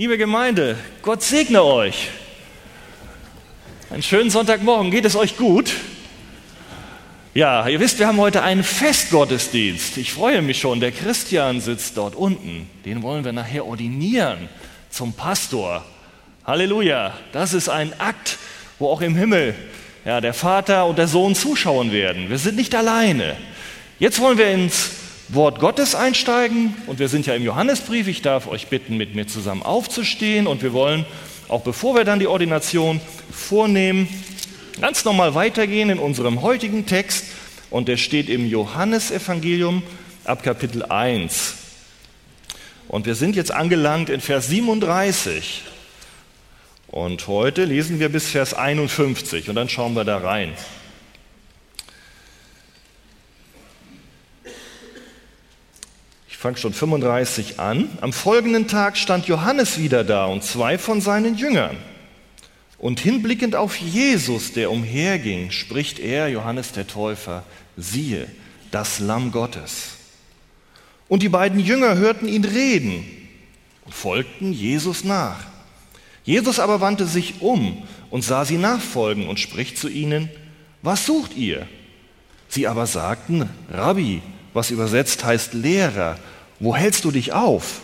Liebe Gemeinde, Gott segne euch. Einen schönen Sonntagmorgen. Geht es euch gut? Ja, ihr wisst, wir haben heute einen Festgottesdienst. Ich freue mich schon. Der Christian sitzt dort unten. Den wollen wir nachher ordinieren zum Pastor. Halleluja. Das ist ein Akt, wo auch im Himmel ja, der Vater und der Sohn zuschauen werden. Wir sind nicht alleine. Jetzt wollen wir ins Wort Gottes einsteigen und wir sind ja im Johannesbrief. Ich darf euch bitten, mit mir zusammen aufzustehen und wir wollen, auch bevor wir dann die Ordination vornehmen, ganz normal weitergehen in unserem heutigen Text und der steht im Johannesevangelium ab Kapitel 1. Und wir sind jetzt angelangt in Vers 37. Und heute lesen wir bis Vers 51 und dann schauen wir da rein. Fange schon 35 an. Am folgenden Tag stand Johannes wieder da und zwei von seinen Jüngern. Und hinblickend auf Jesus, der umherging, spricht er, Johannes der Täufer, siehe, das Lamm Gottes. Und die beiden Jünger hörten ihn reden und folgten Jesus nach. Jesus aber wandte sich um und sah sie nachfolgen und spricht zu ihnen, was sucht ihr? Sie aber sagten, Rabbi, was übersetzt heißt Lehrer, wo hältst du dich auf?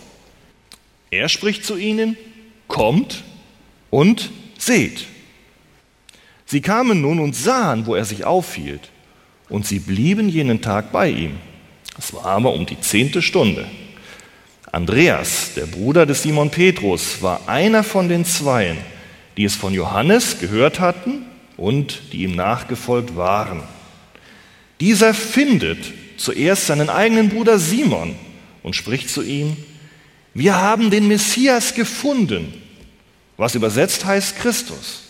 Er spricht zu ihnen, kommt und seht. Sie kamen nun und sahen, wo er sich aufhielt, und sie blieben jenen Tag bei ihm. Es war aber um die zehnte Stunde. Andreas, der Bruder des Simon Petrus, war einer von den Zweien, die es von Johannes gehört hatten und die ihm nachgefolgt waren. Dieser findet zuerst seinen eigenen Bruder Simon und spricht zu ihm, wir haben den Messias gefunden, was übersetzt heißt Christus.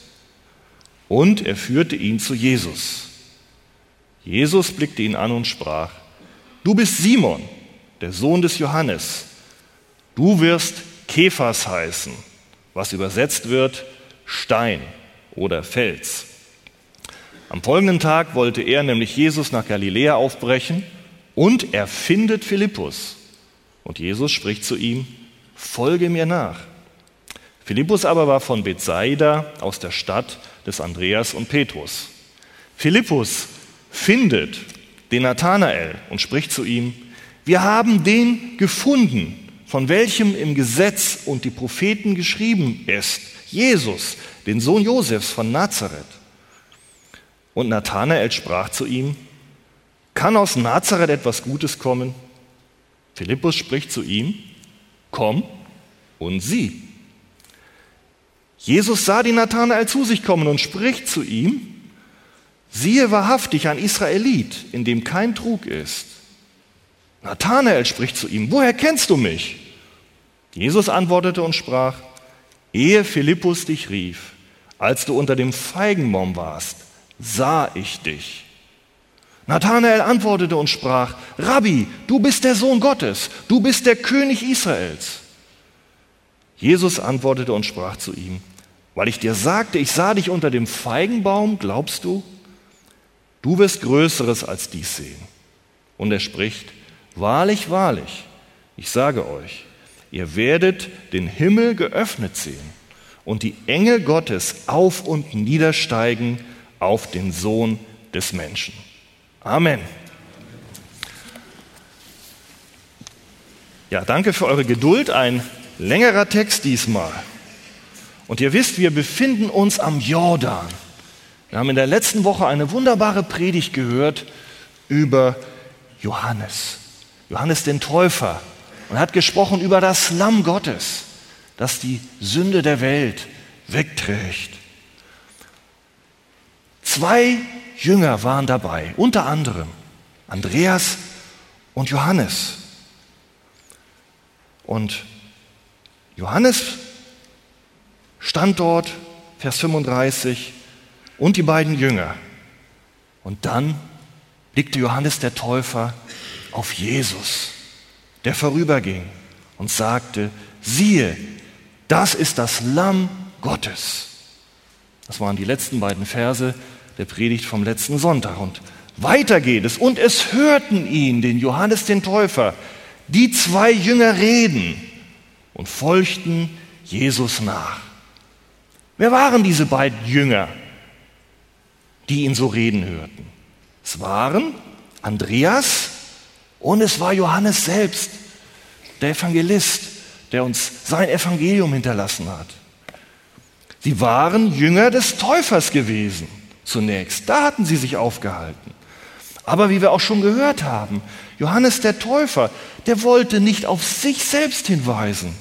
Und er führte ihn zu Jesus. Jesus blickte ihn an und sprach, du bist Simon, der Sohn des Johannes. Du wirst Kephas heißen, was übersetzt wird Stein oder Fels. Am folgenden Tag wollte er nämlich Jesus nach Galiläa aufbrechen und er findet Philippus. Und Jesus spricht zu ihm, folge mir nach. Philippus aber war von Bethsaida aus der Stadt des Andreas und Petrus. Philippus findet den Nathanael und spricht zu ihm, wir haben den gefunden, von welchem im Gesetz und die Propheten geschrieben ist, Jesus, den Sohn Josefs von Nazareth. Und Nathanael sprach zu ihm, kann aus Nazareth etwas Gutes kommen? Philippus spricht zu ihm, komm und sieh. Jesus sah den Nathanael zu sich kommen und spricht zu ihm, siehe wahrhaftig ein Israelit, in dem kein Trug ist. Nathanael spricht zu ihm, woher kennst du mich? Jesus antwortete und sprach, ehe Philippus dich rief, als du unter dem Feigenbaum warst, sah ich dich. Nathanael antwortete und sprach, Rabbi, du bist der Sohn Gottes, du bist der König Israels. Jesus antwortete und sprach zu ihm, weil ich dir sagte, ich sah dich unter dem Feigenbaum, glaubst du? Du wirst Größeres als dies sehen. Und er spricht, wahrlich, wahrlich, ich sage euch, ihr werdet den Himmel geöffnet sehen und die Engel Gottes auf und niedersteigen auf den Sohn des Menschen. Amen. Ja, danke für eure Geduld. Ein längerer Text diesmal. Und ihr wisst, wir befinden uns am Jordan. Wir haben in der letzten Woche eine wunderbare Predigt gehört über Johannes. Johannes den Täufer. Und hat gesprochen über das Lamm Gottes, das die Sünde der Welt wegträgt. Zwei Jünger waren dabei, unter anderem Andreas und Johannes. Und Johannes stand dort, Vers 35, und die beiden Jünger. Und dann blickte Johannes der Täufer auf Jesus, der vorüberging und sagte, siehe, das ist das Lamm Gottes. Das waren die letzten beiden Verse der Predigt vom letzten Sonntag. Und weiter geht es. Und es hörten ihn, den Johannes den Täufer, die zwei Jünger reden und folgten Jesus nach. Wer waren diese beiden Jünger, die ihn so reden hörten? Es waren Andreas und es war Johannes selbst, der Evangelist, der uns sein Evangelium hinterlassen hat. Sie waren Jünger des Täufers gewesen zunächst. Da hatten sie sich aufgehalten. Aber wie wir auch schon gehört haben, Johannes der Täufer, der wollte nicht auf sich selbst hinweisen.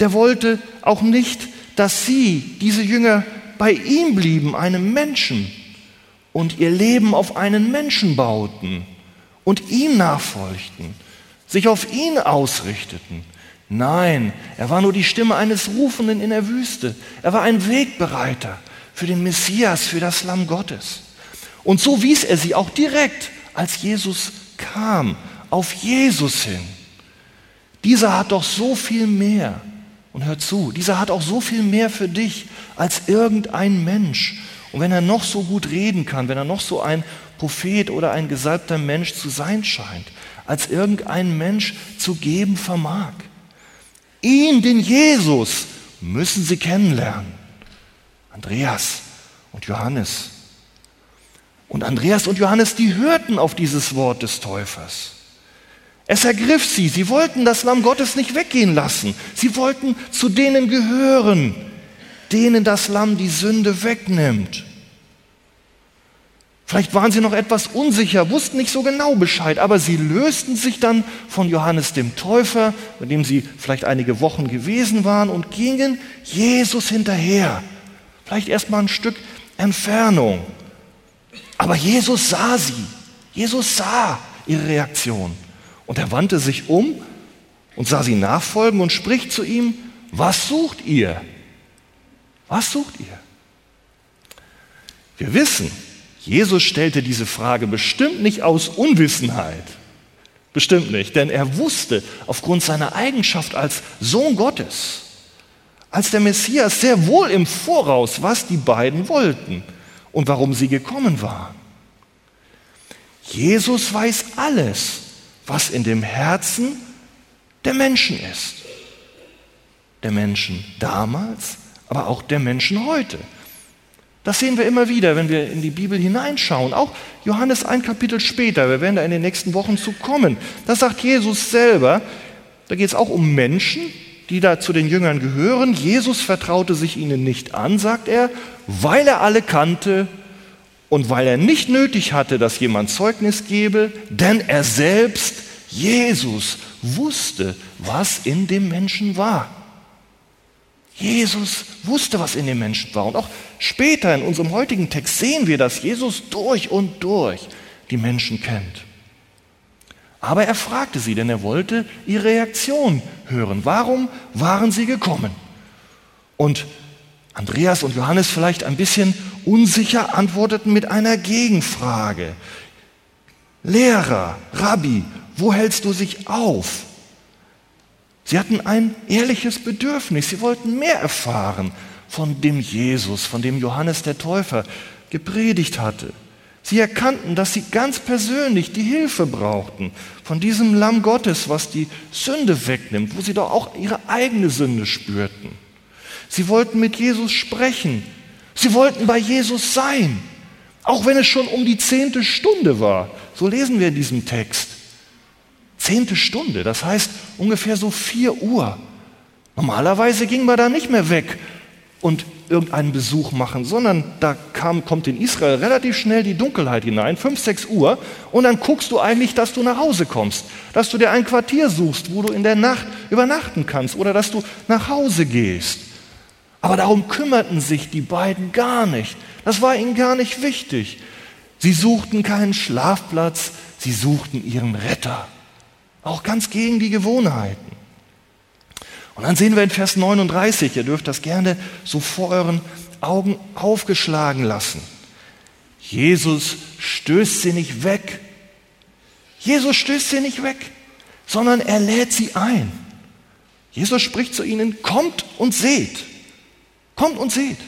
Der wollte auch nicht, dass sie, diese Jünger, bei ihm blieben, einem Menschen, und ihr Leben auf einen Menschen bauten und ihm nachfolgten, sich auf ihn ausrichteten. Nein, er war nur die Stimme eines Rufenden in der Wüste. Er war ein Wegbereiter für den Messias, für das Lamm Gottes. Und so wies er sie auch direkt, als Jesus kam, auf Jesus hin. Dieser hat doch so viel mehr. Und hör zu, dieser hat auch so viel mehr für dich als irgendein Mensch. Und wenn er noch so gut reden kann, wenn er noch so ein Prophet oder ein gesalbter Mensch zu sein scheint, als irgendein Mensch zu geben vermag. Ihn, den Jesus, müssen sie kennenlernen. Andreas und Johannes. Und Andreas und Johannes, die hörten auf dieses Wort des Täufers. Es ergriff sie. Sie wollten das Lamm Gottes nicht weggehen lassen. Sie wollten zu denen gehören, denen das Lamm die Sünde wegnimmt. Vielleicht waren sie noch etwas unsicher, wussten nicht so genau Bescheid, aber sie lösten sich dann von Johannes dem Täufer, bei dem sie vielleicht einige Wochen gewesen waren, und gingen Jesus hinterher. Vielleicht erst mal ein Stück Entfernung. Aber Jesus sah sie. Jesus sah ihre Reaktion. Und er wandte sich um und sah sie nachfolgen und spricht zu ihm, was sucht ihr? Was sucht ihr? Wir wissen, Jesus stellte diese Frage bestimmt nicht aus Unwissenheit. Bestimmt nicht, denn er wusste aufgrund seiner Eigenschaft als Sohn Gottes, als der Messias sehr wohl im Voraus, was die beiden wollten und warum sie gekommen waren. Jesus weiß alles, was in dem Herzen der Menschen ist. Der Menschen damals aber auch der Menschen heute. Das sehen wir immer wieder, wenn wir in die Bibel hineinschauen. Auch Johannes ein Kapitel später, wir werden da in den nächsten Wochen zu kommen. Da sagt Jesus selber, da geht es auch um Menschen, die da zu den Jüngern gehören. Jesus vertraute sich ihnen nicht an, sagt er, weil er alle kannte und weil er nicht nötig hatte, dass jemand Zeugnis gebe, denn er selbst, Jesus, wusste, was in dem Menschen war. Jesus wusste, was in den Menschen war. Und auch später in unserem heutigen Text sehen wir, dass Jesus durch und durch die Menschen kennt. Aber er fragte sie, denn er wollte ihre Reaktion hören. Warum waren sie gekommen? Und Andreas und Johannes vielleicht ein bisschen unsicher antworteten mit einer Gegenfrage. Lehrer, Rabbi, wo hältst du dich auf? Sie hatten ein ehrliches Bedürfnis. Sie wollten mehr erfahren von dem Jesus, von dem Johannes der Täufer gepredigt hatte. Sie erkannten, dass sie ganz persönlich die Hilfe brauchten von diesem Lamm Gottes, was die Sünde wegnimmt, wo sie doch auch ihre eigene Sünde spürten. Sie wollten mit Jesus sprechen. Sie wollten bei Jesus sein, auch wenn es schon um die zehnte Stunde war. So lesen wir in diesem Text. Zehnte Stunde, das heißt ungefähr so vier Uhr. Normalerweise ging man da nicht mehr weg und irgendeinen Besuch machen, sondern da kam, kommt in Israel relativ schnell die Dunkelheit hinein, fünf, sechs Uhr, und dann guckst du eigentlich, dass du nach Hause kommst, dass du dir ein Quartier suchst, wo du in der Nacht übernachten kannst oder dass du nach Hause gehst. Aber darum kümmerten sich die beiden gar nicht. Das war ihnen gar nicht wichtig. Sie suchten keinen Schlafplatz, sie suchten ihren Retter. Auch ganz gegen die Gewohnheiten. Und dann sehen wir in Vers 39, ihr dürft das gerne so vor euren Augen aufgeschlagen lassen. Jesus stößt sie nicht weg. Jesus stößt sie nicht weg, sondern er lädt sie ein. Jesus spricht zu ihnen, kommt und seht. Kommt und seht.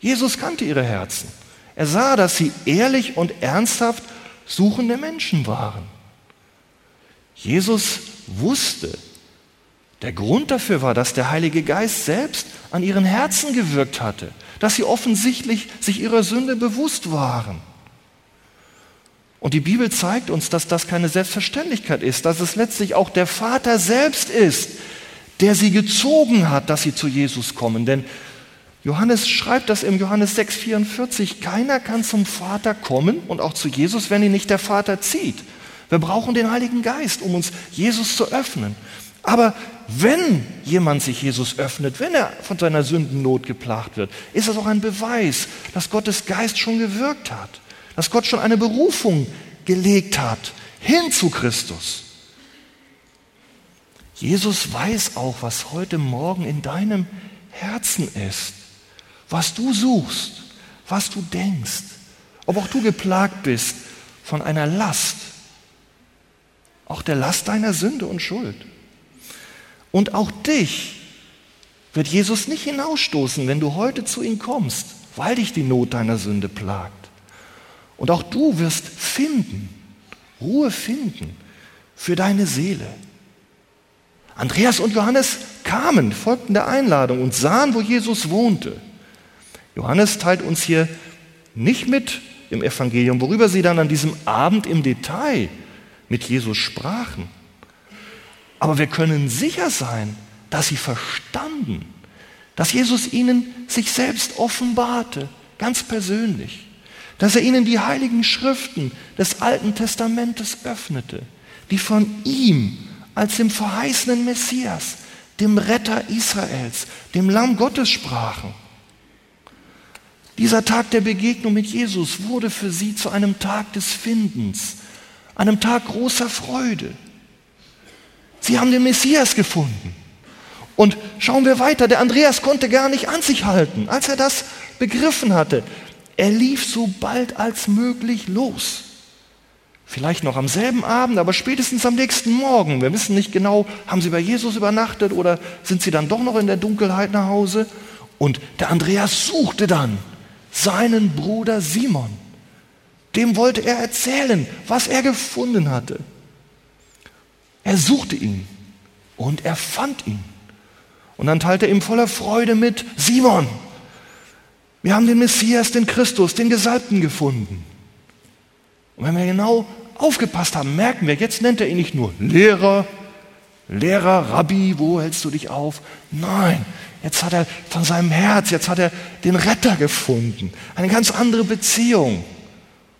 Jesus kannte ihre Herzen. Er sah, dass sie ehrlich und ernsthaft suchende Menschen waren. Jesus wusste, Der Grund dafür war, dass der Heilige Geist selbst an ihren Herzen gewirkt hatte, dass sie offensichtlich sich ihrer Sünde bewusst waren. Und die Bibel zeigt uns, dass das keine Selbstverständlichkeit ist, dass es letztlich auch der Vater selbst ist, der sie gezogen hat, dass sie zu Jesus kommen. Denn Johannes schreibt das im Johannes 6,44, keiner kann zum Vater kommen und auch zu Jesus, wenn ihn nicht der Vater zieht. Wir brauchen den Heiligen Geist, um uns Jesus zu öffnen. Aber wenn jemand sich Jesus öffnet, wenn er von seiner Sündennot geplagt wird, ist das auch ein Beweis, dass Gottes Geist schon gewirkt hat dass Gott schon eine Berufung gelegt hat hin zu Christus. Jesus weiß auch, was heute Morgen in deinem Herzen ist, was du suchst, was du denkst, ob auch du geplagt bist von einer Last, auch der Last deiner Sünde und Schuld. Und auch dich wird Jesus nicht hinausstoßen, wenn du heute zu ihm kommst, weil dich die Not deiner Sünde plagt. Und auch du wirst finden, Ruhe finden für deine Seele. Andreas und Johannes kamen, folgten der Einladung und sahen, wo Jesus wohnte. Johannes teilt uns hier nicht mit im Evangelium, worüber sie dann an diesem Abend im Detail mit Jesus sprachen. Aber wir können sicher sein, dass sie verstanden, dass Jesus ihnen sich selbst offenbarte, ganz persönlich dass er ihnen die heiligen Schriften des Alten Testamentes öffnete, die von ihm als dem verheißenen Messias, dem Retter Israels, dem Lamm Gottes sprachen. Dieser Tag der Begegnung mit Jesus wurde für sie zu einem Tag des Findens, einem Tag großer Freude. Sie haben den Messias gefunden. Und schauen wir weiter, der Andreas konnte gar nicht an sich halten, als er das begriffen hatte. Er lief so bald als möglich los. Vielleicht noch am selben Abend, aber spätestens am nächsten Morgen. Wir wissen nicht genau, haben sie bei Jesus übernachtet oder sind sie dann doch noch in der Dunkelheit nach Hause? Und der Andreas suchte dann seinen Bruder Simon. Dem wollte er erzählen, was er gefunden hatte. Er suchte ihn und er fand ihn. Und dann teilte er ihm voller Freude mit, Simon, wir haben den Messias, den Christus, den Gesalbten gefunden. Und wenn wir genau aufgepasst haben, merken wir, jetzt nennt er ihn nicht nur Lehrer, Lehrer, Rabbi, wo hältst du dich auf? Nein, jetzt hat er von seinem Herz, jetzt hat er den Retter gefunden. Eine ganz andere Beziehung.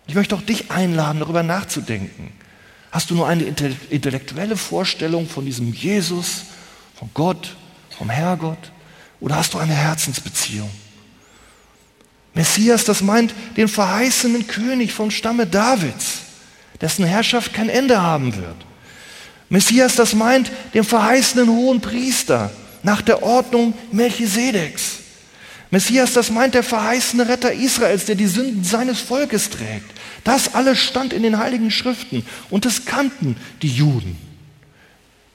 Ich möchte auch dich einladen, darüber nachzudenken. Hast du nur eine intellektuelle Vorstellung von diesem Jesus, von Gott, vom Herrgott? Oder hast du eine Herzensbeziehung? Messias, das meint den verheißenen König vom Stamme Davids, dessen Herrschaft kein Ende haben wird. Messias, das meint den verheißenen hohen Priester nach der Ordnung Melchisedeks. Messias, das meint der verheißene Retter Israels, der die Sünden seines Volkes trägt. Das alles stand in den heiligen Schriften und das kannten die Juden.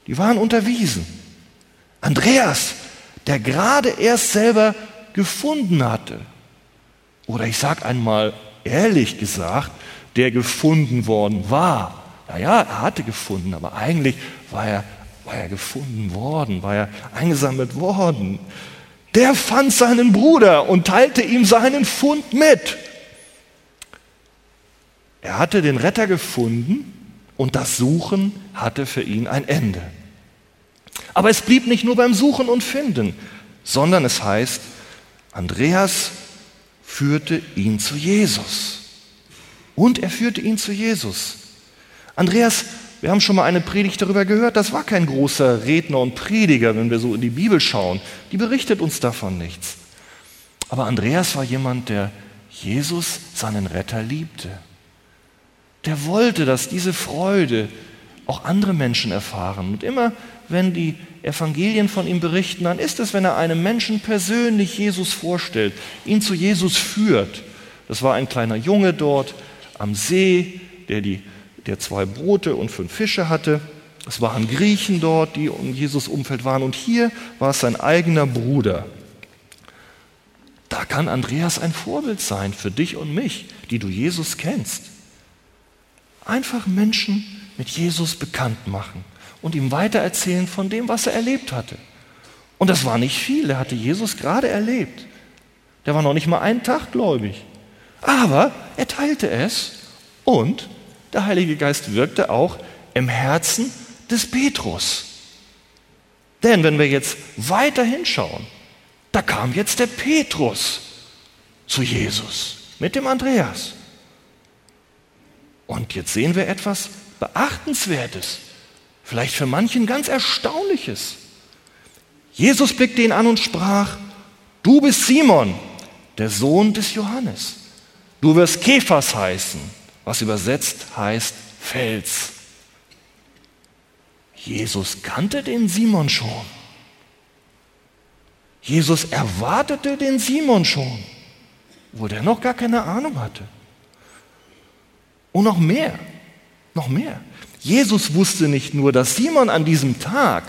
Die waren unterwiesen. Andreas, der gerade erst selber gefunden hatte, oder ich sage einmal ehrlich gesagt, der gefunden worden war. Naja, er hatte gefunden, aber eigentlich war er, war er gefunden worden, war er eingesammelt worden. Der fand seinen Bruder und teilte ihm seinen Fund mit. Er hatte den Retter gefunden und das Suchen hatte für ihn ein Ende. Aber es blieb nicht nur beim Suchen und Finden, sondern es heißt, Andreas führte ihn zu Jesus. Und er führte ihn zu Jesus. Andreas, wir haben schon mal eine Predigt darüber gehört, das war kein großer Redner und Prediger, wenn wir so in die Bibel schauen. Die berichtet uns davon nichts. Aber Andreas war jemand, der Jesus, seinen Retter, liebte. Der wollte, dass diese Freude auch andere Menschen erfahren. Und immer, wenn die Evangelien von ihm berichten, dann ist es, wenn er einem Menschen persönlich Jesus vorstellt, ihn zu Jesus führt. Das war ein kleiner Junge dort am See, der, die, der zwei Brote und fünf Fische hatte. Es waren Griechen dort, die um Jesus Umfeld waren. Und hier war es sein eigener Bruder. Da kann Andreas ein Vorbild sein für dich und mich, die du Jesus kennst. Einfach Menschen mit Jesus bekannt machen und ihm weitererzählen von dem, was er erlebt hatte. Und das war nicht viel, er hatte Jesus gerade erlebt. Der war noch nicht mal einen Tag gläubig. Aber er teilte es und der Heilige Geist wirkte auch im Herzen des Petrus. Denn wenn wir jetzt weiter hinschauen, da kam jetzt der Petrus zu Jesus mit dem Andreas. Und jetzt sehen wir etwas Beachtenswertes, vielleicht für manchen ganz Erstaunliches. Jesus blickte ihn an und sprach, du bist Simon, der Sohn des Johannes. Du wirst Kephas heißen, was übersetzt heißt Fels. Jesus kannte den Simon schon. Jesus erwartete den Simon schon, wo der noch gar keine Ahnung hatte. Und noch mehr, noch mehr. Jesus wusste nicht nur, dass Simon an diesem Tag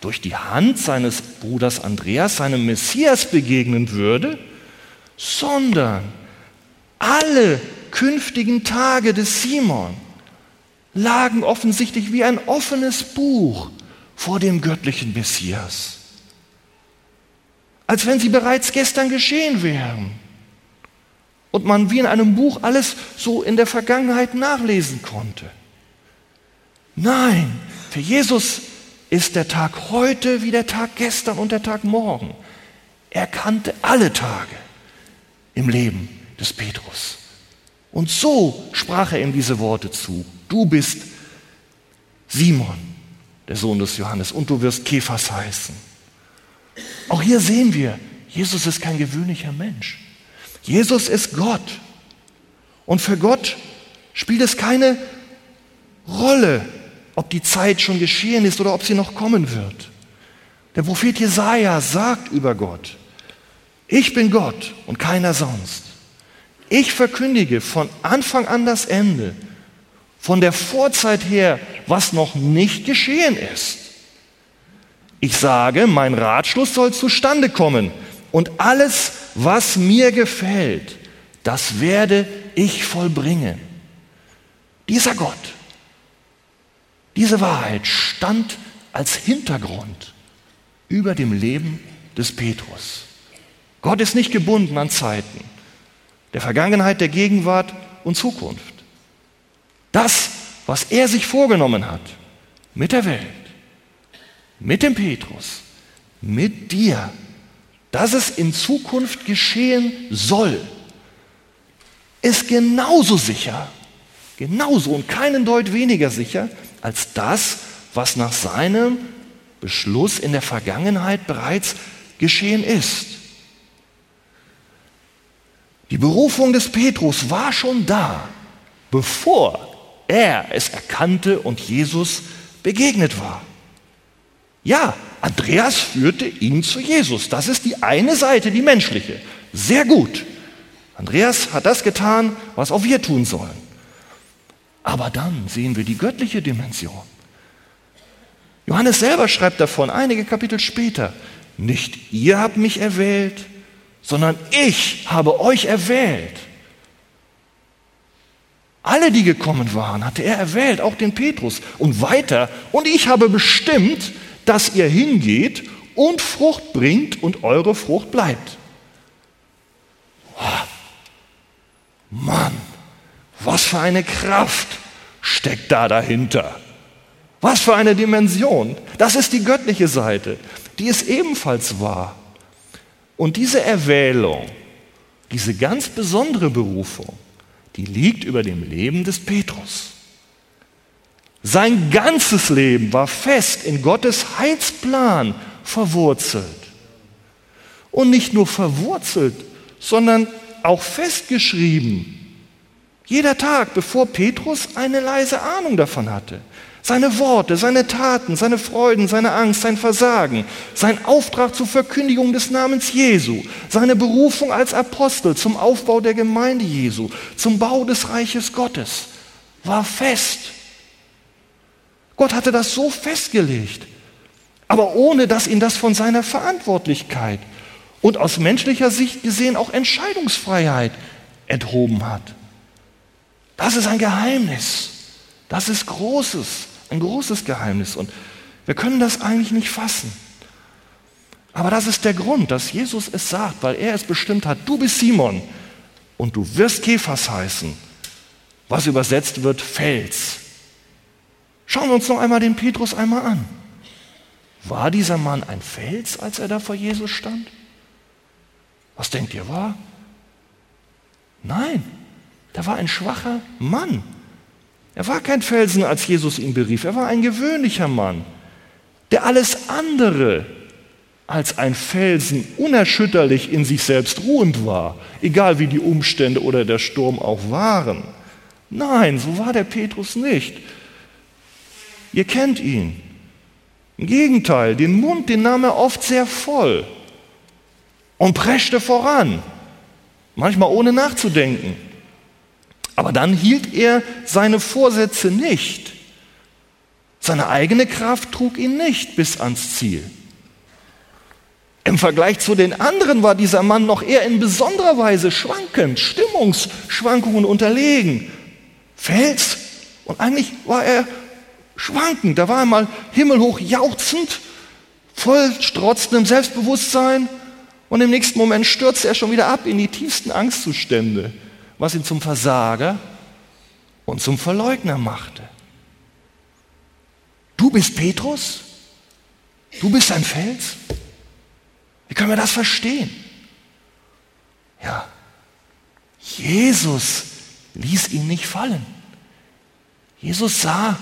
durch die Hand seines Bruders Andreas seinem Messias begegnen würde, sondern alle künftigen Tage des Simon lagen offensichtlich wie ein offenes Buch vor dem göttlichen Messias, als wenn sie bereits gestern geschehen wären und man wie in einem Buch alles so in der Vergangenheit nachlesen konnte. Nein, für Jesus ist der Tag heute wie der Tag gestern und der Tag morgen. Er kannte alle Tage im Leben des Petrus. Und so sprach er ihm diese Worte zu. Du bist Simon, der Sohn des Johannes, und du wirst Kephas heißen. Auch hier sehen wir, Jesus ist kein gewöhnlicher Mensch. Jesus ist Gott. Und für Gott spielt es keine Rolle, ob die Zeit schon geschehen ist oder ob sie noch kommen wird. Der Prophet Jesaja sagt über Gott: Ich bin Gott und keiner sonst. Ich verkündige von Anfang an das Ende, von der Vorzeit her, was noch nicht geschehen ist. Ich sage, mein Ratschluss soll zustande kommen und alles, was mir gefällt, das werde ich vollbringen. Dieser Gott, diese Wahrheit stand als Hintergrund über dem Leben des Petrus. Gott ist nicht gebunden an Zeiten der Vergangenheit, der Gegenwart und Zukunft. Das, was er sich vorgenommen hat mit der Welt, mit dem Petrus, mit dir, dass es in Zukunft geschehen soll, ist genauso sicher, genauso und keinen Deut weniger sicher als das, was nach seinem Beschluss in der Vergangenheit bereits geschehen ist. Die Berufung des Petrus war schon da, bevor er es erkannte und Jesus begegnet war. Ja, Andreas führte ihn zu Jesus. Das ist die eine Seite, die menschliche. Sehr gut. Andreas hat das getan, was auch wir tun sollen. Aber dann sehen wir die göttliche Dimension. Johannes selber schreibt davon einige Kapitel später, nicht ihr habt mich erwählt, sondern ich habe euch erwählt. Alle, die gekommen waren, hatte er erwählt, auch den Petrus. Und weiter, und ich habe bestimmt, dass ihr hingeht und Frucht bringt und eure Frucht bleibt. Oh, Mann, was für eine Kraft steckt da dahinter. Was für eine Dimension. Das ist die göttliche Seite, die ist ebenfalls wahr. Und diese Erwählung, diese ganz besondere Berufung, die liegt über dem Leben des Petrus. Sein ganzes Leben war fest in Gottes Heilsplan verwurzelt. Und nicht nur verwurzelt, sondern auch festgeschrieben. Jeder Tag, bevor Petrus eine leise Ahnung davon hatte. Seine Worte, seine Taten, seine Freuden, seine Angst, sein Versagen, sein Auftrag zur Verkündigung des Namens Jesu, seine Berufung als Apostel zum Aufbau der Gemeinde Jesu, zum Bau des Reiches Gottes, war fest. Gott hatte das so festgelegt, aber ohne dass ihn das von seiner Verantwortlichkeit und aus menschlicher Sicht gesehen auch Entscheidungsfreiheit enthoben hat. Das ist ein Geheimnis. Das ist großes, ein großes Geheimnis. Und Wir können das eigentlich nicht fassen. Aber das ist der Grund, dass Jesus es sagt, weil er es bestimmt hat. Du bist Simon und du wirst Kephas heißen, was übersetzt wird Fels. Schauen wir uns noch einmal den Petrus einmal an. War dieser Mann ein Fels, als er da vor Jesus stand? Was denkt ihr war? Nein, der war ein schwacher Mann. Er war kein Felsen, als Jesus ihn berief. Er war ein gewöhnlicher Mann, der alles andere als ein Felsen unerschütterlich in sich selbst ruhend war, egal wie die Umstände oder der Sturm auch waren. Nein, so war der Petrus nicht. Ihr kennt ihn. Im Gegenteil, den Mund, den nahm er oft sehr voll und preschte voran, manchmal ohne nachzudenken. Aber dann hielt er seine Vorsätze nicht. Seine eigene Kraft trug ihn nicht bis ans Ziel. Im Vergleich zu den anderen war dieser Mann noch eher in besonderer Weise schwankend, Stimmungsschwankungen unterlegen. Fels und eigentlich war er schwankend. Da war er mal himmelhoch jauchzend, voll strotzendem Selbstbewusstsein und im nächsten Moment stürzte er schon wieder ab in die tiefsten Angstzustände, was ihn zum Versager und zum Verleugner machte. Du bist Petrus? Du bist ein Fels? Wie können wir das verstehen? Ja, Jesus ließ ihn nicht fallen. Jesus sah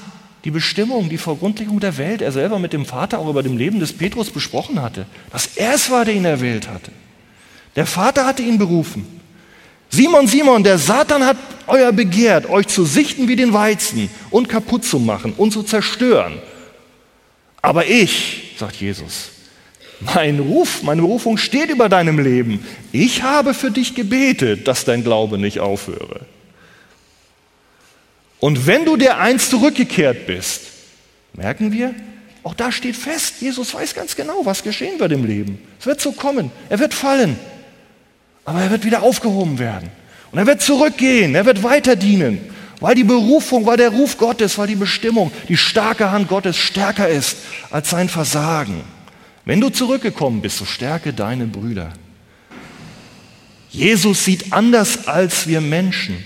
die Bestimmung, die vor Grundlegung der Welt, er selber mit dem Vater auch über dem Leben des Petrus besprochen hatte, dass er es war, der ihn erwählt hatte. Der Vater hatte ihn berufen. Simon, Simon, der Satan hat euer begehrt, euch zu sichten wie den Weizen und kaputt zu machen und zu zerstören. Aber ich, sagt Jesus, mein Ruf, meine Berufung steht über deinem Leben. Ich habe für dich gebetet, dass dein Glaube nicht aufhöre. Und wenn du der eins zurückgekehrt bist, merken wir, auch da steht fest, Jesus weiß ganz genau, was geschehen wird im Leben. Es wird so kommen, er wird fallen, aber er wird wieder aufgehoben werden. Und er wird zurückgehen, er wird weiter dienen, weil die Berufung, weil der Ruf Gottes, weil die Bestimmung, die starke Hand Gottes stärker ist als sein Versagen. Wenn du zurückgekommen bist, so stärke deine Brüder. Jesus sieht anders als wir Menschen.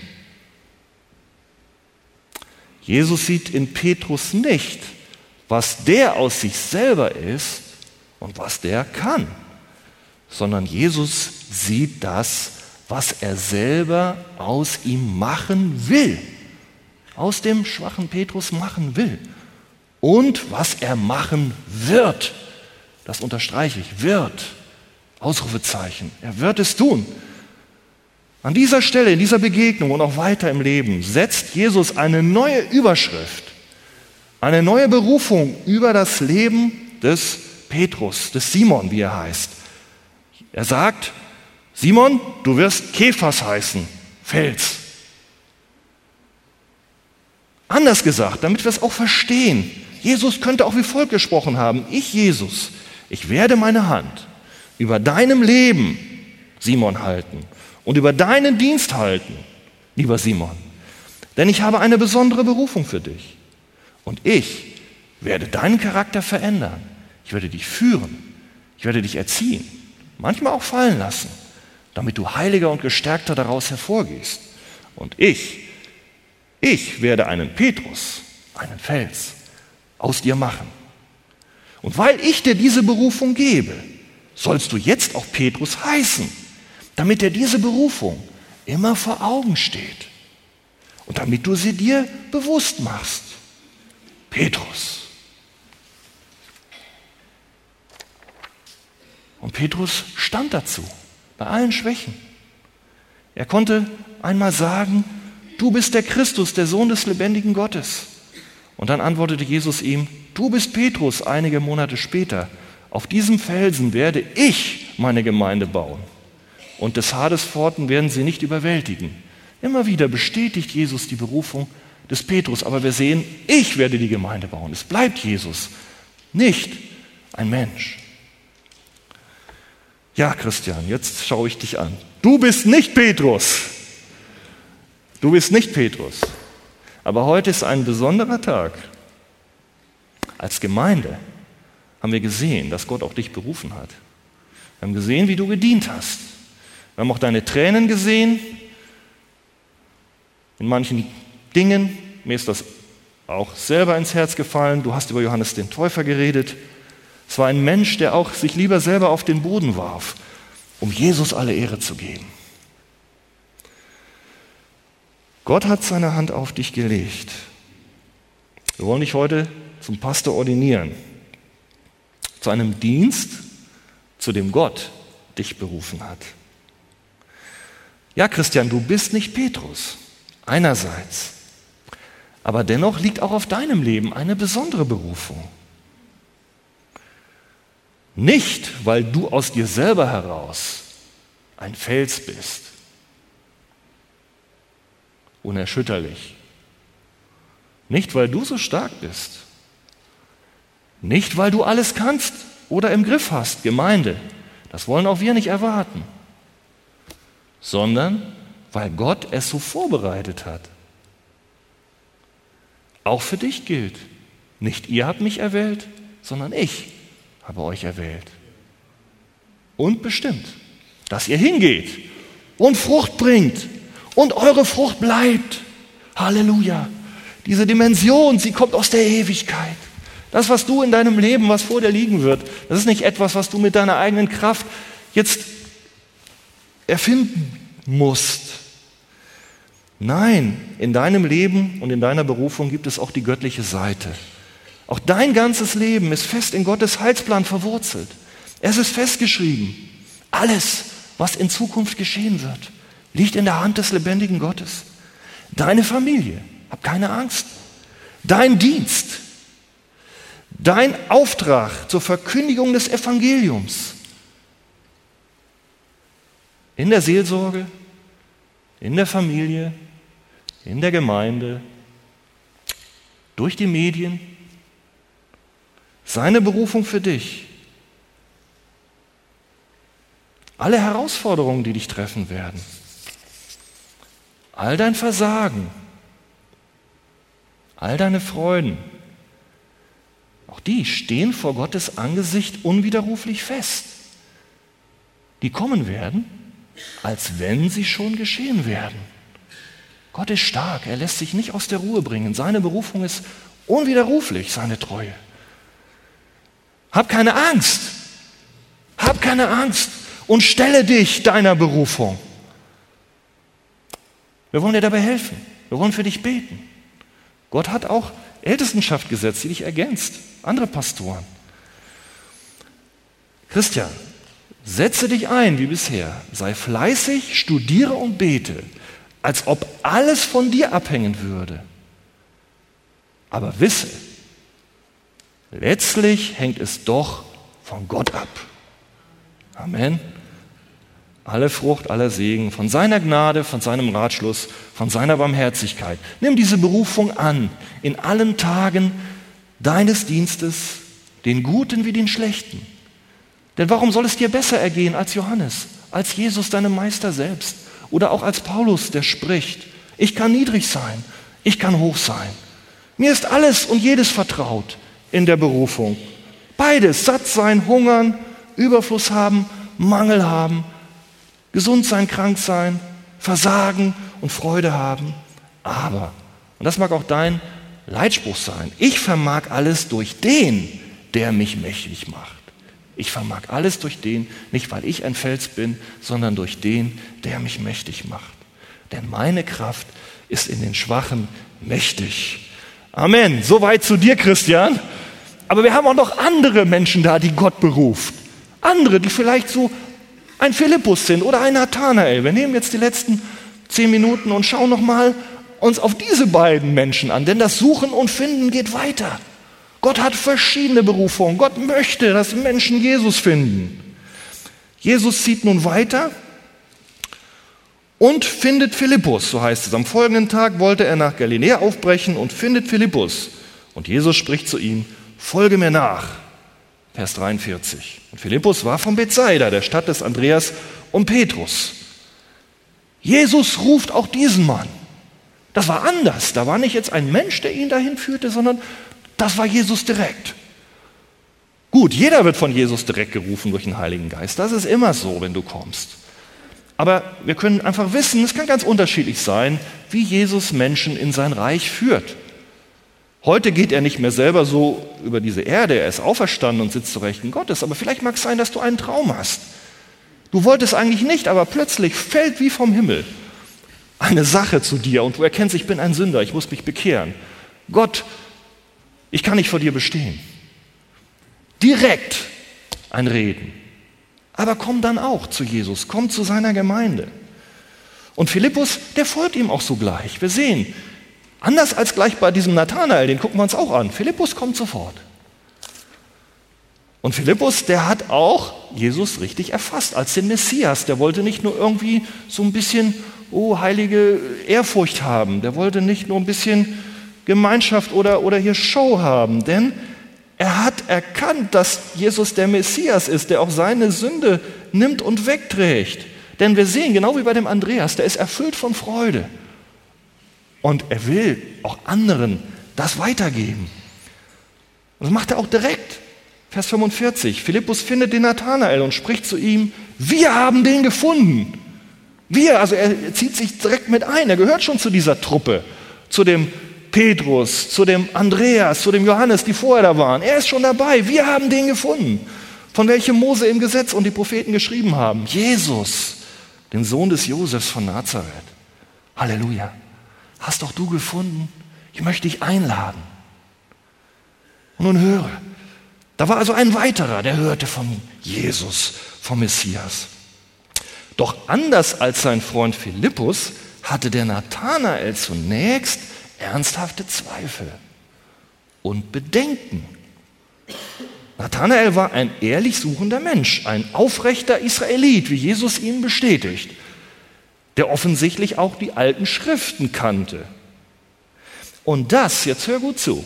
Jesus sieht in Petrus nicht, was der aus sich selber ist und was der kann, sondern Jesus sieht das, was er selber aus ihm machen will, aus dem schwachen Petrus machen will und was er machen wird. Das unterstreiche ich, wird. Ausrufezeichen. Er wird es tun. An dieser Stelle, in dieser Begegnung und auch weiter im Leben setzt Jesus eine neue Überschrift, eine neue Berufung über das Leben des Petrus, des Simon, wie er heißt. Er sagt, Simon, du wirst Kephas heißen, Fels. Anders gesagt, damit wir es auch verstehen, Jesus könnte auch wie folgt gesprochen haben, ich Jesus, ich werde meine Hand über deinem Leben, Simon, halten und über deinen Dienst halten, lieber Simon. Denn ich habe eine besondere Berufung für dich. Und ich werde deinen Charakter verändern. Ich werde dich führen. Ich werde dich erziehen. Manchmal auch fallen lassen, damit du heiliger und gestärkter daraus hervorgehst. Und ich, ich werde einen Petrus, einen Fels, aus dir machen. Und weil ich dir diese Berufung gebe, sollst du jetzt auch Petrus heißen damit dir diese Berufung immer vor Augen steht und damit du sie dir bewusst machst. Petrus. Und Petrus stand dazu, bei allen Schwächen. Er konnte einmal sagen, du bist der Christus, der Sohn des lebendigen Gottes. Und dann antwortete Jesus ihm, du bist Petrus einige Monate später. Auf diesem Felsen werde ich meine Gemeinde bauen und des Hades Pforten werden sie nicht überwältigen. Immer wieder bestätigt Jesus die Berufung des Petrus, aber wir sehen, ich werde die Gemeinde bauen. Es bleibt Jesus, nicht ein Mensch. Ja, Christian, jetzt schaue ich dich an. Du bist nicht Petrus. Du bist nicht Petrus. Aber heute ist ein besonderer Tag. als Gemeinde haben wir gesehen, dass Gott auch dich berufen hat. Wir haben gesehen, wie du gedient hast. Wir haben auch deine Tränen gesehen. In manchen Dingen, mir ist das auch selber ins Herz gefallen. Du hast über Johannes den Täufer geredet. Es war ein Mensch, der auch sich lieber selber auf den Boden warf, um Jesus alle Ehre zu geben. Gott hat seine Hand auf dich gelegt. Wir wollen dich heute zum Pastor ordinieren, zu einem Dienst, zu dem Gott dich berufen hat. Ja, Christian, du bist nicht Petrus, einerseits, aber dennoch liegt auch auf deinem Leben eine besondere Berufung. Nicht, weil du aus dir selber heraus ein Fels bist, unerschütterlich. Nicht, weil du so stark bist. Nicht, weil du alles kannst oder im Griff hast, Gemeinde. Das wollen auch wir nicht erwarten. Sondern weil Gott es so vorbereitet hat. Auch für dich gilt, nicht ihr habt mich erwählt, sondern ich habe euch erwählt. Und bestimmt, dass ihr hingeht und Frucht bringt und eure Frucht bleibt. Halleluja. Diese Dimension, sie kommt aus der Ewigkeit. Das, was du in deinem Leben, was vor dir liegen wird, das ist nicht etwas, was du mit deiner eigenen Kraft jetzt erfinden musst. Nein, in deinem Leben und in deiner Berufung gibt es auch die göttliche Seite. Auch dein ganzes Leben ist fest in Gottes Heilsplan verwurzelt. Es ist festgeschrieben. Alles, was in Zukunft geschehen wird, liegt in der Hand des lebendigen Gottes. Deine Familie, hab keine Angst. Dein Dienst, dein Auftrag zur Verkündigung des Evangeliums in der Seelsorge, in der Familie, in der Gemeinde, durch die Medien, seine Berufung für dich, alle Herausforderungen, die dich treffen werden, all dein Versagen, all deine Freuden, auch die stehen vor Gottes Angesicht unwiderruflich fest. Die kommen werden, als wenn sie schon geschehen werden. Gott ist stark, er lässt sich nicht aus der Ruhe bringen. Seine Berufung ist unwiderruflich, seine Treue. Hab keine Angst, hab keine Angst und stelle dich deiner Berufung. Wir wollen dir dabei helfen. Wir wollen für dich beten. Gott hat auch Ältestenschaft gesetzt, die dich ergänzt. Andere Pastoren. Christian, setze dich ein wie bisher. Sei fleißig, studiere und bete, als ob alles von dir abhängen würde. Aber wisse, letztlich hängt es doch von Gott ab. Amen alle Frucht, aller Segen, von seiner Gnade, von seinem Ratschluss, von seiner Barmherzigkeit. Nimm diese Berufung an in allen Tagen deines Dienstes, den Guten wie den Schlechten. Denn warum soll es dir besser ergehen als Johannes, als Jesus, deinem Meister selbst oder auch als Paulus, der spricht, ich kann niedrig sein, ich kann hoch sein. Mir ist alles und jedes vertraut in der Berufung. Beides, satt sein, hungern, Überfluss haben, Mangel haben, gesund sein, krank sein, versagen und Freude haben. Aber, und das mag auch dein Leitspruch sein, ich vermag alles durch den, der mich mächtig macht. Ich vermag alles durch den, nicht weil ich ein Fels bin, sondern durch den, der mich mächtig macht. Denn meine Kraft ist in den Schwachen mächtig. Amen. Soweit zu dir, Christian. Aber wir haben auch noch andere Menschen da, die Gott beruft. Andere, die vielleicht so ein Philippus sind oder ein Nathanael. Wir nehmen jetzt die letzten zehn Minuten und schauen nochmal uns auf diese beiden Menschen an, denn das Suchen und Finden geht weiter. Gott hat verschiedene Berufungen. Gott möchte, dass Menschen Jesus finden. Jesus zieht nun weiter und findet Philippus, so heißt es. Am folgenden Tag wollte er nach Galiläa aufbrechen und findet Philippus. Und Jesus spricht zu ihm, folge mir nach. Vers 43. Und Philippus war von Bethsaida, der Stadt des Andreas und Petrus. Jesus ruft auch diesen Mann. Das war anders. Da war nicht jetzt ein Mensch, der ihn dahin führte, sondern Das war Jesus direkt. Gut, jeder wird von Jesus direkt gerufen durch den Heiligen Geist. Das ist immer so, wenn du kommst. Aber wir können einfach wissen, es kann ganz unterschiedlich sein, wie Jesus Menschen in sein Reich führt. Heute geht er nicht mehr selber so über diese Erde, er ist auferstanden und sitzt zu Rechten Gottes, aber vielleicht mag es sein, dass du einen Traum hast. Du wolltest eigentlich nicht, aber plötzlich fällt wie vom Himmel eine Sache zu dir und du erkennst, ich bin ein Sünder, ich muss mich bekehren. Gott, ich kann nicht vor dir bestehen direkt ein Reden. Aber komm dann auch zu Jesus, komm zu seiner Gemeinde. Und Philippus, der folgt ihm auch sogleich. Wir sehen, anders als gleich bei diesem Nathanael, den gucken wir uns auch an. Philippus kommt sofort. Und Philippus, der hat auch Jesus richtig erfasst als den Messias. Der wollte nicht nur irgendwie so ein bisschen, oh, heilige Ehrfurcht haben. Der wollte nicht nur ein bisschen Gemeinschaft oder, oder hier Show haben. Denn er hat erkannt, dass Jesus der Messias ist, der auch seine Sünde nimmt und wegträgt. Denn wir sehen, genau wie bei dem Andreas, der ist erfüllt von Freude. Und er will auch anderen das weitergeben. Und das macht er auch direkt. Vers 45. Philippus findet den Nathanael und spricht zu ihm, wir haben den gefunden. Wir, also er zieht sich direkt mit ein, er gehört schon zu dieser Truppe, zu dem Petrus, zu dem Andreas, zu dem Johannes, die vorher da waren. Er ist schon dabei. Wir haben den gefunden, von welchem Mose im Gesetz und die Propheten geschrieben haben. Jesus, den Sohn des Josefs von Nazareth. Halleluja. Hast doch du gefunden? Ich möchte dich einladen. Und nun höre. Da war also ein weiterer, der hörte von Jesus, vom Messias. Doch anders als sein Freund Philippus hatte der Nathanael zunächst ernsthafte Zweifel und Bedenken. Nathanael war ein ehrlich suchender Mensch, ein aufrechter Israelit, wie Jesus ihn bestätigt, der offensichtlich auch die alten Schriften kannte. Und das, jetzt hör gut zu,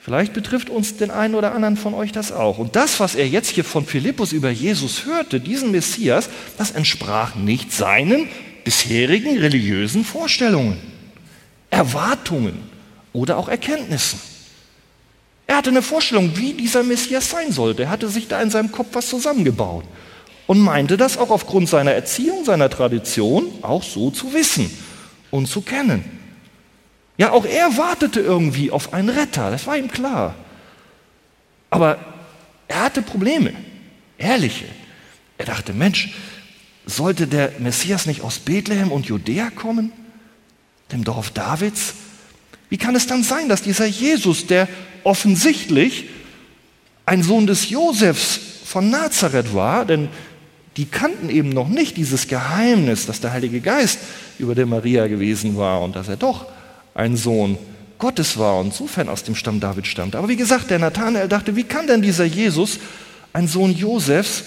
vielleicht betrifft uns den einen oder anderen von euch das auch. Und das, was er jetzt hier von Philippus über Jesus hörte, diesen Messias, das entsprach nicht seinen bisherigen religiösen Vorstellungen. Erwartungen oder auch Erkenntnissen. Er hatte eine Vorstellung, wie dieser Messias sein sollte. Er hatte sich da in seinem Kopf was zusammengebaut und meinte das auch aufgrund seiner Erziehung, seiner Tradition auch so zu wissen und zu kennen. Ja, auch er wartete irgendwie auf einen Retter, das war ihm klar. Aber er hatte Probleme, ehrliche. Er dachte, Mensch, sollte der Messias nicht aus Bethlehem und Judäa kommen? dem Dorf Davids? Wie kann es dann sein, dass dieser Jesus, der offensichtlich ein Sohn des Josefs von Nazareth war, denn die kannten eben noch nicht dieses Geheimnis, dass der Heilige Geist über der Maria gewesen war und dass er doch ein Sohn Gottes war und insofern aus dem Stamm David stammt. Aber wie gesagt, der Nathanael dachte, wie kann denn dieser Jesus, ein Sohn Josefs,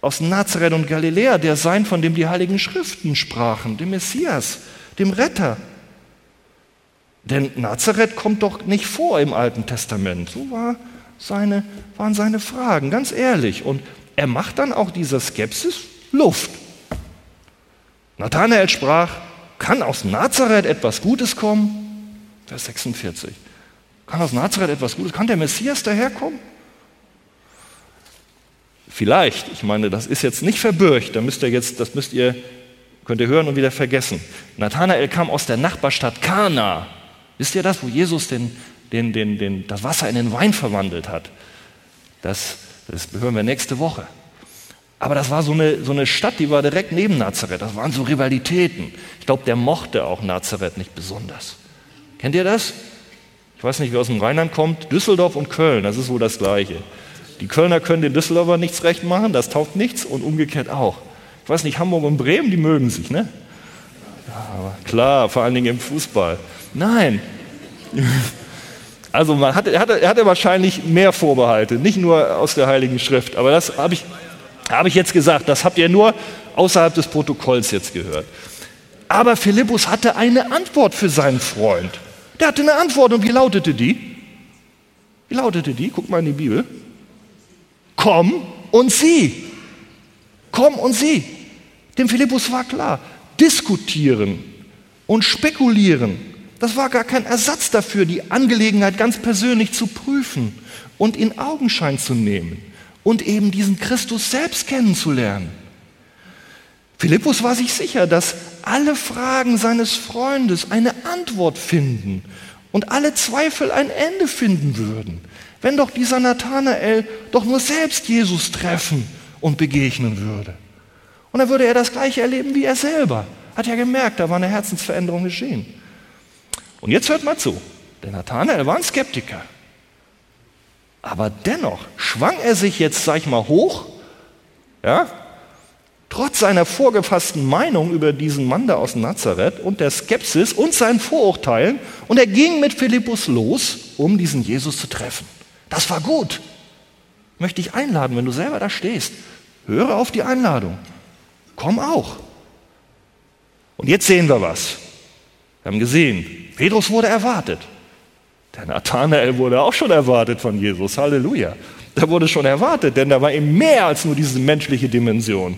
aus Nazareth und Galiläa, der sein, von dem die Heiligen Schriften sprachen, dem Messias, dem Retter. Denn Nazareth kommt doch nicht vor im Alten Testament. So war seine, waren seine Fragen, ganz ehrlich. Und er macht dann auch dieser Skepsis Luft. Nathanael sprach, kann aus Nazareth etwas Gutes kommen? Vers 46. Kann aus Nazareth etwas Gutes? Kann der Messias daherkommen? Vielleicht, ich meine, das ist jetzt nicht verbürgt, da müsst ihr jetzt, das müsst ihr Könnt ihr hören und wieder vergessen. Nathanael kam aus der Nachbarstadt Kana. Wisst ihr das, wo Jesus den, den, den, den, das Wasser in den Wein verwandelt hat? Das, das hören wir nächste Woche. Aber das war so eine, so eine Stadt, die war direkt neben Nazareth. Das waren so Rivalitäten. Ich glaube, der mochte auch Nazareth nicht besonders. Kennt ihr das? Ich weiß nicht, wer aus dem Rheinland kommt. Düsseldorf und Köln, das ist wohl das Gleiche. Die Kölner können den Düsseldorfer nichts recht machen, das taugt nichts und umgekehrt auch. Ich weiß nicht, Hamburg und Bremen, die mögen sich, ne? Ja, klar, vor allen Dingen im Fußball. Nein. Also man hatte, er, hatte, er hatte wahrscheinlich mehr Vorbehalte, nicht nur aus der Heiligen Schrift. Aber das habe ich, hab ich jetzt gesagt, das habt ihr nur außerhalb des Protokolls jetzt gehört. Aber Philippus hatte eine Antwort für seinen Freund. Der hatte eine Antwort und wie lautete die? Wie lautete die? Guck mal in die Bibel. Komm und sieh. Komm und sieh. Dem Philippus war klar, diskutieren und spekulieren, Das war gar kein Ersatz dafür, die Angelegenheit ganz persönlich zu prüfen und in Augenschein zu nehmen und eben diesen Christus selbst kennenzulernen. Philippus war sich sicher, dass alle Fragen seines Freundes eine Antwort finden und alle Zweifel ein Ende finden würden, wenn doch dieser Nathanael doch nur selbst Jesus treffen und begegnen würde. Und dann würde er das gleiche erleben wie er selber. Hat ja gemerkt, da war eine Herzensveränderung geschehen. Und jetzt hört mal zu. Der Nathanael war ein Skeptiker. Aber dennoch schwang er sich jetzt, sag ich mal, hoch, ja, trotz seiner vorgefassten Meinung über diesen Mann da aus Nazareth und der Skepsis und seinen Vorurteilen und er ging mit Philippus los, um diesen Jesus zu treffen. Das war gut. Möchte ich einladen, wenn du selber da stehst, höre auf die Einladung. Komm auch. Und jetzt sehen wir was. Wir haben gesehen, Petrus wurde erwartet. Der Nathanael wurde auch schon erwartet von Jesus. Halleluja. Der wurde schon erwartet, denn da war ihm mehr als nur diese menschliche Dimension.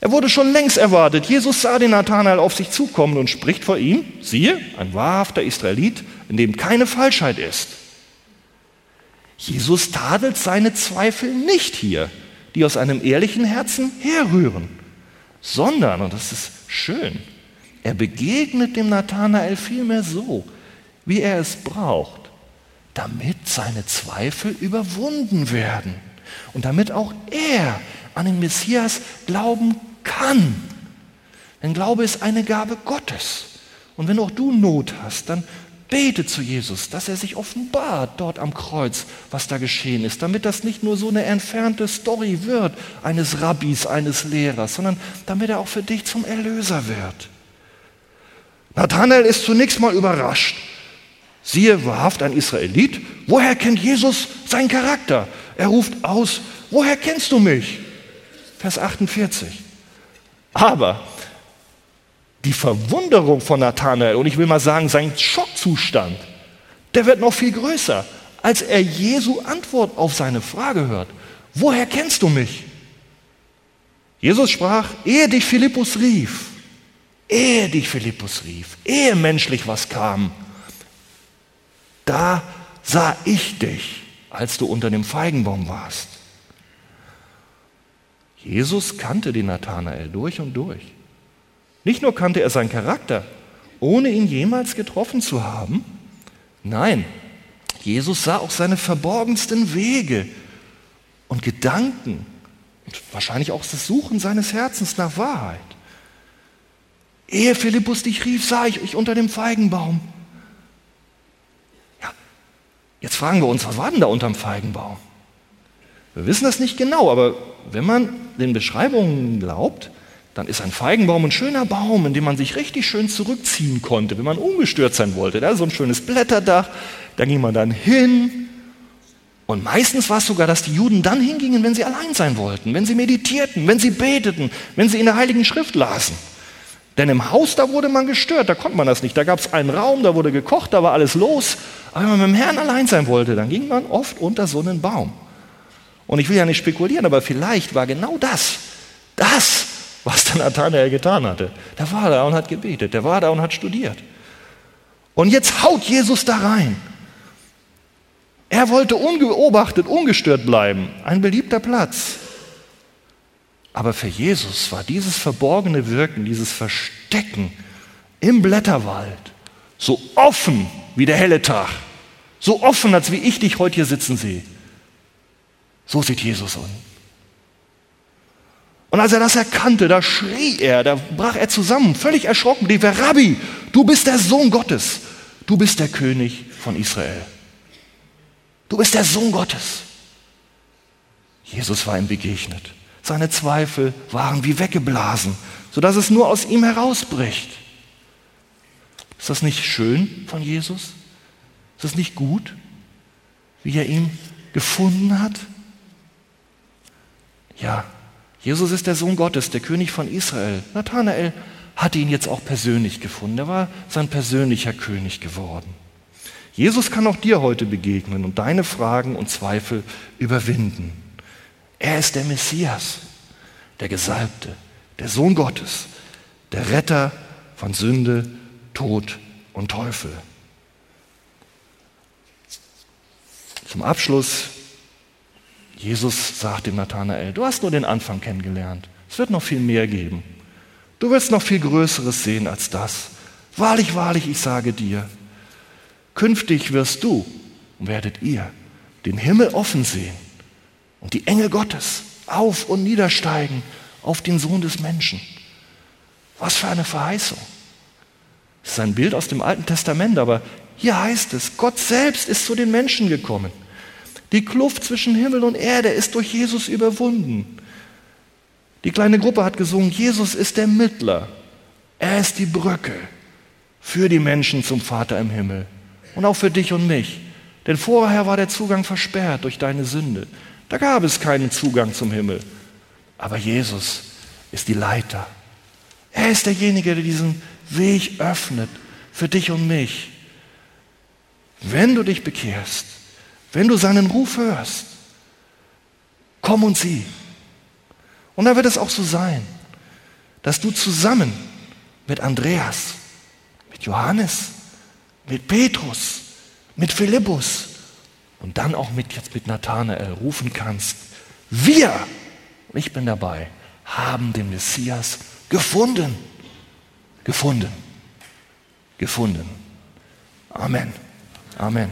Er wurde schon längst erwartet. Jesus sah den Nathanael auf sich zukommen und spricht vor ihm, siehe, ein wahrhafter Israelit, in dem keine Falschheit ist. Jesus tadelt seine Zweifel nicht hier, die aus einem ehrlichen Herzen herrühren, sondern, und das ist schön, er begegnet dem Nathanael vielmehr so, wie er es braucht, damit seine Zweifel überwunden werden und damit auch er an den Messias glauben kann. Denn Glaube ist eine Gabe Gottes. Und wenn auch du Not hast, dann bete zu Jesus, dass er sich offenbart dort am Kreuz, was da geschehen ist, damit das nicht nur so eine entfernte Story wird eines Rabbis, eines Lehrers, sondern damit er auch für dich zum Erlöser wird. Nathanael ist zunächst mal überrascht. Siehe, wahrhaft ein Israelit, woher kennt Jesus seinen Charakter? Er ruft aus, woher kennst du mich? Vers 48. Aber die Verwunderung von Nathanael und ich will mal sagen, sein Schockzustand, der wird noch viel größer, als er Jesu Antwort auf seine Frage hört. Woher kennst du mich? Jesus sprach, ehe dich Philippus rief, ehe dich Philippus rief, ehe menschlich was kam, da sah ich dich, als du unter dem Feigenbaum warst. Jesus kannte den Nathanael durch und durch. Nicht nur kannte er seinen Charakter, ohne ihn jemals getroffen zu haben. Nein, Jesus sah auch seine verborgensten Wege und Gedanken und wahrscheinlich auch das Suchen seines Herzens nach Wahrheit. Ehe Philippus dich rief, sah ich euch unter dem Feigenbaum. Ja, jetzt fragen wir uns, was war denn da unterm Feigenbaum? Wir wissen das nicht genau, aber wenn man den Beschreibungen glaubt, dann ist ein Feigenbaum ein schöner Baum, in dem man sich richtig schön zurückziehen konnte, wenn man ungestört sein wollte. Da ist so ein schönes Blätterdach, da ging man dann hin. Und meistens war es sogar, dass die Juden dann hingingen, wenn sie allein sein wollten, wenn sie meditierten, wenn sie beteten, wenn sie in der Heiligen Schrift lasen. Denn im Haus, da wurde man gestört, da konnte man das nicht. Da gab es einen Raum, da wurde gekocht, da war alles los. Aber wenn man mit dem Herrn allein sein wollte, dann ging man oft unter so einen Baum. Und ich will ja nicht spekulieren, aber vielleicht war genau das, das, was der Nathanael getan hatte. Der war da und hat gebetet, der war da und hat studiert. Und jetzt haut Jesus da rein. Er wollte unbeobachtet, ungestört bleiben, ein beliebter Platz. Aber für Jesus war dieses verborgene Wirken, dieses Verstecken im Blätterwald so offen wie der helle Tag. So offen, als wie ich dich heute hier sitzen sehe. So sieht Jesus an. Und als er das erkannte, da schrie er, da brach er zusammen, völlig erschrocken, rief er, Rabbi, du bist der Sohn Gottes, du bist der König von Israel. Du bist der Sohn Gottes. Jesus war ihm begegnet. Seine Zweifel waren wie weggeblasen, sodass es nur aus ihm herausbricht. Ist das nicht schön von Jesus? Ist das nicht gut, wie er ihn gefunden hat? Ja, Jesus ist der Sohn Gottes, der König von Israel. Nathanael hatte ihn jetzt auch persönlich gefunden. Er war sein persönlicher König geworden. Jesus kann auch dir heute begegnen und deine Fragen und Zweifel überwinden. Er ist der Messias, der Gesalbte, der Sohn Gottes, der Retter von Sünde, Tod und Teufel. Zum Abschluss, Jesus sagt dem Nathanael, du hast nur den Anfang kennengelernt. Es wird noch viel mehr geben. Du wirst noch viel Größeres sehen als das. Wahrlich, wahrlich, ich sage dir, künftig wirst du und werdet ihr den Himmel offen sehen und die Engel Gottes auf und niedersteigen auf den Sohn des Menschen. Was für eine Verheißung. Das ist ein Bild aus dem Alten Testament, aber hier heißt es, Gott selbst ist zu den Menschen gekommen. Die Kluft zwischen Himmel und Erde ist durch Jesus überwunden. Die kleine Gruppe hat gesungen, Jesus ist der Mittler. Er ist die Brücke für die Menschen zum Vater im Himmel und auch für dich und mich. Denn vorher war der Zugang versperrt durch deine Sünde. Da gab es keinen Zugang zum Himmel. Aber Jesus ist die Leiter. Er ist derjenige, der diesen Weg öffnet für dich und mich. Wenn du dich bekehrst, wenn du seinen Ruf hörst, komm und sieh. Und da wird es auch so sein, dass du zusammen mit Andreas, mit Johannes, mit Petrus, mit Philippus und dann auch mit, jetzt mit Nathanael rufen kannst, wir, ich bin dabei, haben den Messias gefunden. Gefunden. Gefunden. Amen. Amen.